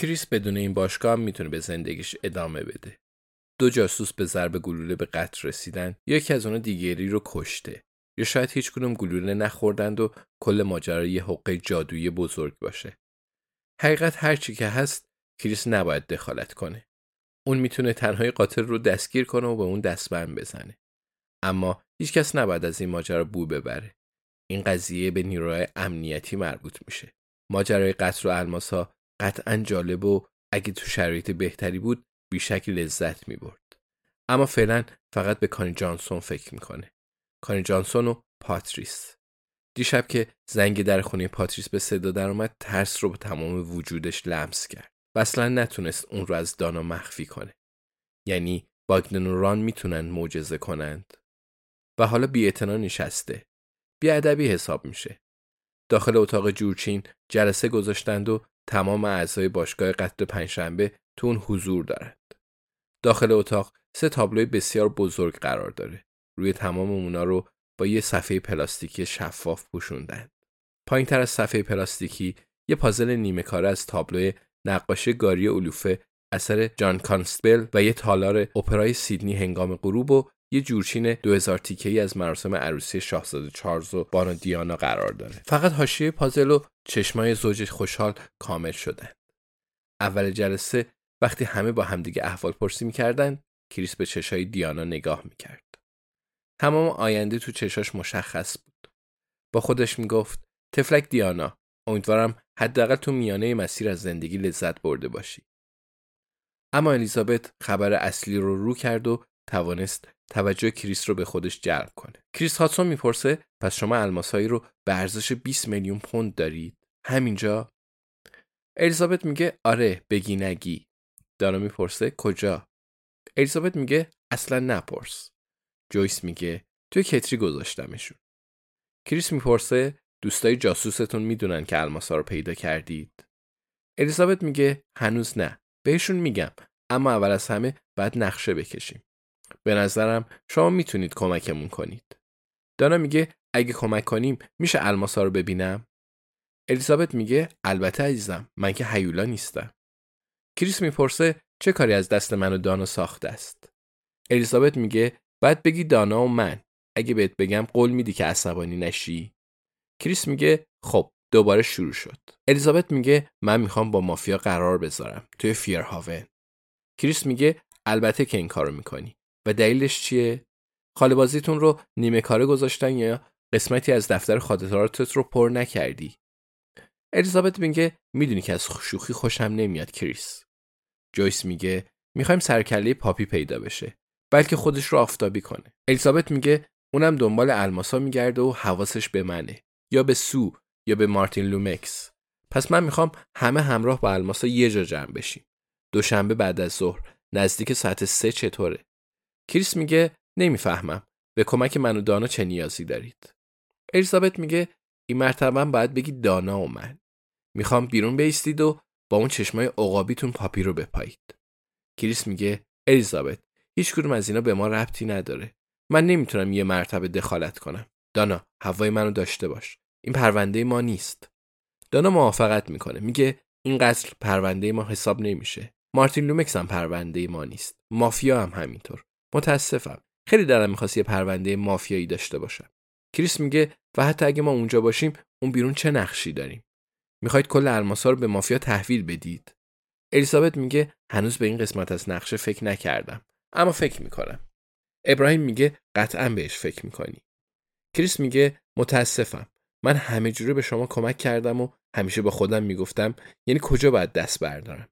کریس بدون این باشگاه هم می‌تونه به زندگیش ادامه بده. دو جاسوس به ضرب گلوله به قتل رسیدن یکی از اونا دیگری رو کشته. یا شاید هیچ کدوم گلوله نخوردند و کل ماجرا یه حقه جادویی بزرگ باشه. حقیقت هرچی که هست کریس نباید دخالت کنه. اون می‌تونه تنهای قاتل رو دستگیر کنه و به اون دستبند بزنه. اما هیچکس نباید از این ماجرا بو ببره. این قضیه به نیروهای امنیتی مربوط میشه. ماجرای قتل و الماس قطعا جالب و اگه تو شرایط بهتری بود بیشک لذت می‌برد. اما فعلا فقط به کانی جانسون فکر می‌کنه. کانی جانسون و پاتریس. دیشب که زنگ در خونه پاتریس به صدا در اومد ترس رو به تمام وجودش لمس کرد. و اصلا نتونست اون رو از دانا مخفی کنه. یعنی باگدن و ران می‌تونن معجزه کنند. و حالا بی نشسته. بی ادبی حساب میشه. داخل اتاق جورچین جلسه گذاشتند و تمام اعضای باشگاه قتل پنجشنبه تو اون حضور دارند. داخل اتاق سه تابلوی بسیار بزرگ قرار داره. روی تمام اونا رو با یه صفحه پلاستیکی شفاف پوشوندن. پایین تر از صفحه پلاستیکی یه پازل نیمه کاره از تابلوی نقاشی گاری اولوفه اثر جان کانستبل و یه تالار اپرای سیدنی هنگام غروب و یه جورچین 2000 تیکه ای از مراسم عروسی شاهزاده چارلز و بانو دیانا قرار داره. فقط حاشیه پازل و چشمای زوج خوشحال کامل شدن. اول جلسه وقتی همه با همدیگه احوال پرسی می‌کردن کریس به چشای دیانا نگاه می‌کرد. تمام آینده تو چشاش مشخص بود. با خودش می‌گفت تفلک دیانا امیدوارم حداقل تو میانه مسیر از زندگی لذت برده باشی. اما الیزابت خبر اصلی رو رو کرد و توانست توجه کریس رو به خودش جلب کنه. کریس هاتسون می‌پرسه پس شما الماسایی رو به ارزش 20 میلیون پوند دارید؟ همینجا؟ الیزابت میگه آره بگی نگی. دانا می‌پرسه کجا؟ الیزابت میگه اصلا نپرس. جویس میگه توی کتری گذاشتمشون. کریس می‌پرسه دوستای جاسوستون می‌دونن که الماسا رو پیدا کردید؟ الیزابت میگه هنوز نه. بهشون میگم اما اول از همه باید نقشه بکشیم. به نظرم شما می‌تونید کمکمون کنید. دانا میگه اگه کمک کنیم میشه الماسا رو ببینم؟ الیزابت میگه البته عزیزم من که هیولا نیستم. کریس می‌پرسه چه کاری از دست من و دانا ساخته است؟ الیزابت میگه باید بگی دانا و من. اگه بهت بگم قول میدی که عصبانی نشی؟ کریس میگه خب دوباره شروع شد. الیزابت میگه من می‌خوام با مافیا قرار بذارم توی فیرهاون. کریس میگه البته که این کارو می‌کنی و دلیلش چیه؟ خاله بازیتون رو نیمه کاره گذاشتن یا قسمتی از دفتر خاطراتت رو پر نکردی. الیزابت میگه می‌دونی که از شوخی خوشم نمیاد کریس. جویس میگه می‌خوایم سر و کله پاپی پیدا بشه بلکه خودش رو آفتابی کنه. الیزابت میگه اونم دنبال الماسا میگرده و حواسش به منه. یا به سو یا به مارتین لومکس پس من می‌خوام همه همراه با الماسا یه جا جمع بشیم دوشنبه بعد از ظهر نزدیک ساعت سه چطوره کریس میگه نمی‌فهمم. به کمک من و دانا چه نیازی دارید؟ الیزابت میگه این مرتبه باید بگی دانا و من. می‌خوام بیرون بیستید و با اون چشمای عقابیتون پاپی رو بپایید. کریس میگه الیزابت هیچ کدوم از اینا به ما ربطی نداره. من نمی‌تونم یه مرتبه دخالت کنم. دانا هوای منو داشته باش. این پرونده ما نیست. دانا موافقت می‌کنه. میگه این قتل پرونده ما حساب نمیشه. مارتین لومکس هم پرونده ما نیست. مافیا هم همینطور. متاسفم. خیلی دلم می‌خواست یه پرونده مافیایی داشته باشم. کریس میگه و حتی اگه ما اونجا باشیم اون بیرون چه نقشی داریم؟ می‌خواید کل الماسا رو به مافیا تحویل بدید؟ الیزابت میگه هنوز به این قسمت از نقشه فکر نکردم اما فکر می‌کنم. ابراهیم میگه قطعا بهش فکر می‌کنی. کریس میگه متاسفم. من همه جوره به شما کمک کردم و همیشه با خودم می‌گفتم یعنی کجا باید دست بردارم؟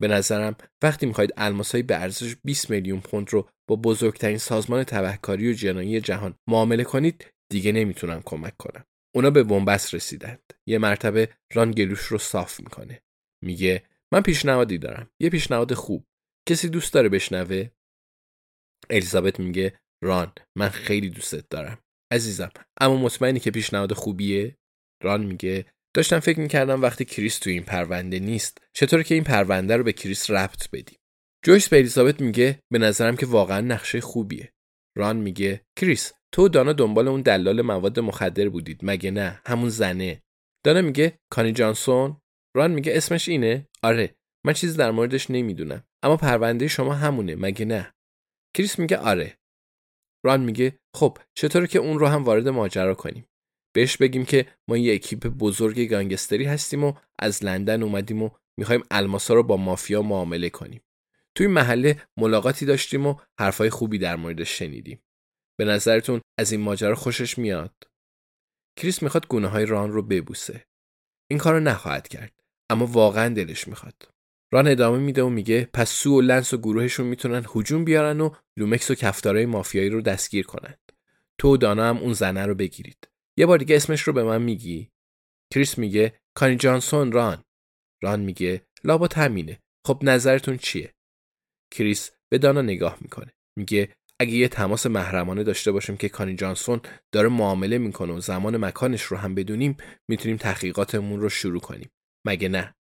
به نظرم وقتی می‌خواید الماسایی به ارزش 20 میلیون پوند رو با بزرگترین سازمان تبهکاری و جنایی جهان معامله کنید دیگه نمی‌تونم کمک کنم. اونا به بنبست رسیدند. یه مرتبه ران گلوش رو صاف می‌کنه. میگه من پیشنهادی دارم. یه پیشنهاد خوب. کسی دوست داره بشنوه؟ الیزابت میگه ران من خیلی دوستت دارم. عزیزم اما مطمئنی که پیشنهاد خوبیه؟ ران میگه داشتم فکر می‌کردم وقتی کریس تو این پرونده نیست چطور که این پرونده رو به کریس ربط بدیم؟ جویس به الیزابت میگه به نظرم که واقعا نقشه خوبیه. ران میگه کریس تو و دانا دنبال اون دلال مواد مخدر بودید مگه نه؟ همون زنه. دانا میگه کانی جانسون؟ ران میگه اسمش اینه؟ آره من چیزی در موردش نمی‌دونم اما پرونده شما همونه مگه نه؟ کریس میگه آره. ران میگه خب چطوره که اون رو هم وارد ماجرا کنیم؟ بهش بگیم که ما یه اکیپ بزرگ گانگستری هستیم و از لندن اومدیم و می‌خوایم الماسا رو با مافیا معامله کنیم. توی محله ملاقاتی داشتیم و حرفای خوبی در موردش شنیدیم. به نظرتون از این ماجرا خوشش میاد؟ کریس می‌خواد گونه های ران رو ببوسه. این کارو نخواهد کرد اما واقعا دلش می‌خواد. ران ادامه میده و میگه پس سو و لنس و گروهشون می‌تونن هجوم بیارن و لومکس و کفتارای مافیایی رو دستگیر کنند. تو و دانا هم اون زنه رو بگیرید. یه بار دیگه اسمش رو به من میگی؟ کریس میگه کانی جانسون ران. ران میگه لابد همینه. خب نظرتون چیه؟ کریس به دانا نگاه می‌کنه. میگه اگه یه تماس محرمانه داشته باشیم که کانی جانسون داره معامله می‌کنه و زمان مکانش رو هم بدونیم می‌تونیم تحقیقاتمون رو شروع کنیم. مگه نه؟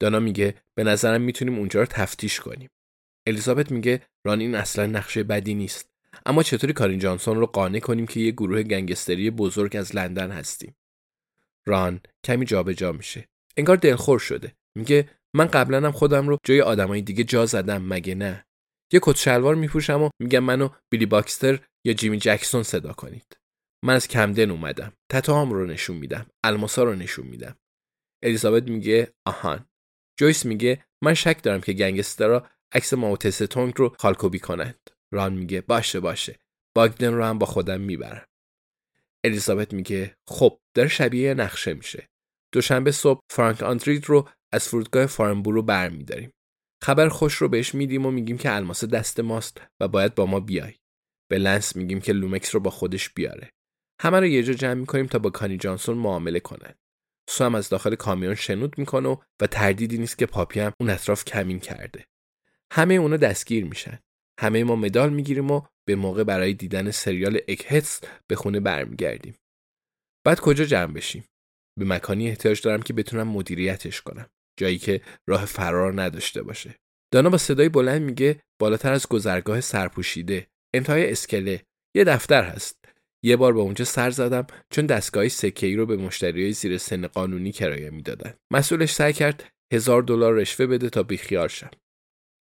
دانا میگه به نظرم می‌تونیم اونجا رو تفتیش کنیم. الیزابت میگه ران این اصلا نقشه بدی نیست. اما چطوری کارین جانسون رو قانع کنیم که یه گروه گنگستری بزرگ از لندن هستیم؟ ران کمی جابجا جا میشه. انگار دلخور شده. میگه من قبلا هم خودم رو جای آدمای دیگه جا زدم مگه نه؟ یه کت شلوار میپوشم و میگم منو بیلی باکستر یا جیمی جکسون صدا کنید. من از کمدن اومدم. تتوام رو نشون میدم. الماسا رو نشون میدم. الیزابت میگه آهان جویس میگه من شک دارم که گنگسترها عکس مائو تسه تونگ رو خالکوبی کنند. ران میگه باشه باشه. باگدن رو هم با خودم می‌برم. الیزابت میگه خب داره شبیه نقشه میشه. دوشنبه صبح فرانک آندرید رو از فرودگاه فارنبورو برمیداریم. خبر خوش رو بهش میدیم و میگیم که الماس دست ماست و باید با ما بیای. به لنس میگیم که لومکس رو با خودش بیاره. همه رو یه جا جمع می‌کنیم تا با کانی جانسون معامله کنن. سو هم از داخل کامیون شنود می‌کنه و تردیدی نیست که پاپی هم اون اطراف کمین کرده همه اونا دستگیر میشن همه ما مدال می‌گیریم و به موقع برای دیدن سریال Eggheads به خونه برمیگردیم. بعد کجا جمع بشیم؟ به مکانی احتیاج دارم که بتونم مدیریتش کنم. جایی که راه فرار نداشته باشه. دانا با صدای بلند میگه بالاتر از گذرگاه سرپوشیده. انتهای اسکله. یه دفتر هست. یه بار به اونجا سر زدم چون دستگاه سکه ای رو به مشتریای زیر سن قانونی کرایه می‌دادن. مسئولش سعی کرد هزار دلار رشوه بده تا بیخیال شم.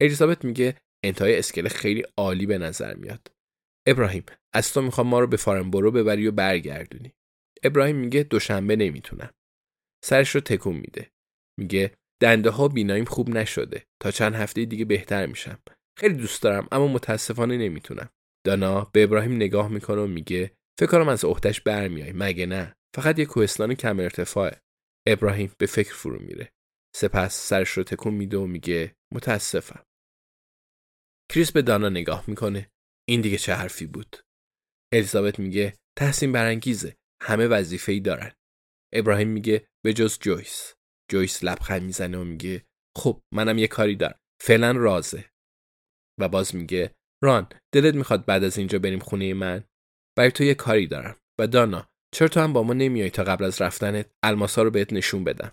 الیزابت میگه انتهای اسکله خیلی عالی به نظر میاد. ابراهیم از تو می‌خوام ما رو به فارنبورو ببری و برگردونی. ابراهیم میگه دوشنبه نمی‌تونم. سرش رو تکون میده. میگه دنده ها بیناییم خوب نشده. تا چند هفته دیگه بهتر میشم. خیلی دوست دارم اما متاسفانه نمی‌تونم. دانا به ابراهیم نگاه می‌کنه و میگه فکر کنم از عهدهش برمیای مگه نه فقط یه کوهستان کم ارتفاعه ابراهیم به فکر فرو میره سپس سرش رو تکون میده و میگه متاسفم کریس به دانا نگاه می‌کنه. این دیگه چه حرفی بود؟ الیزابت میگه تحسین برانگیزه. همه وظیفه ای دارن. ابراهیم میگه به جز جویس. جویس لبخند می‌زنه و میگه خب منم یه کاری دارم. فعلا رازه. و باز میگه ران دلت می‌خواد بعد از اینجا بریم خونه من؟ برای تو یه کاری دارم. و دانا چرا تو هم با ما نمیای تا قبل از رفتنت؟ الماسا رو بهت نشون بدم.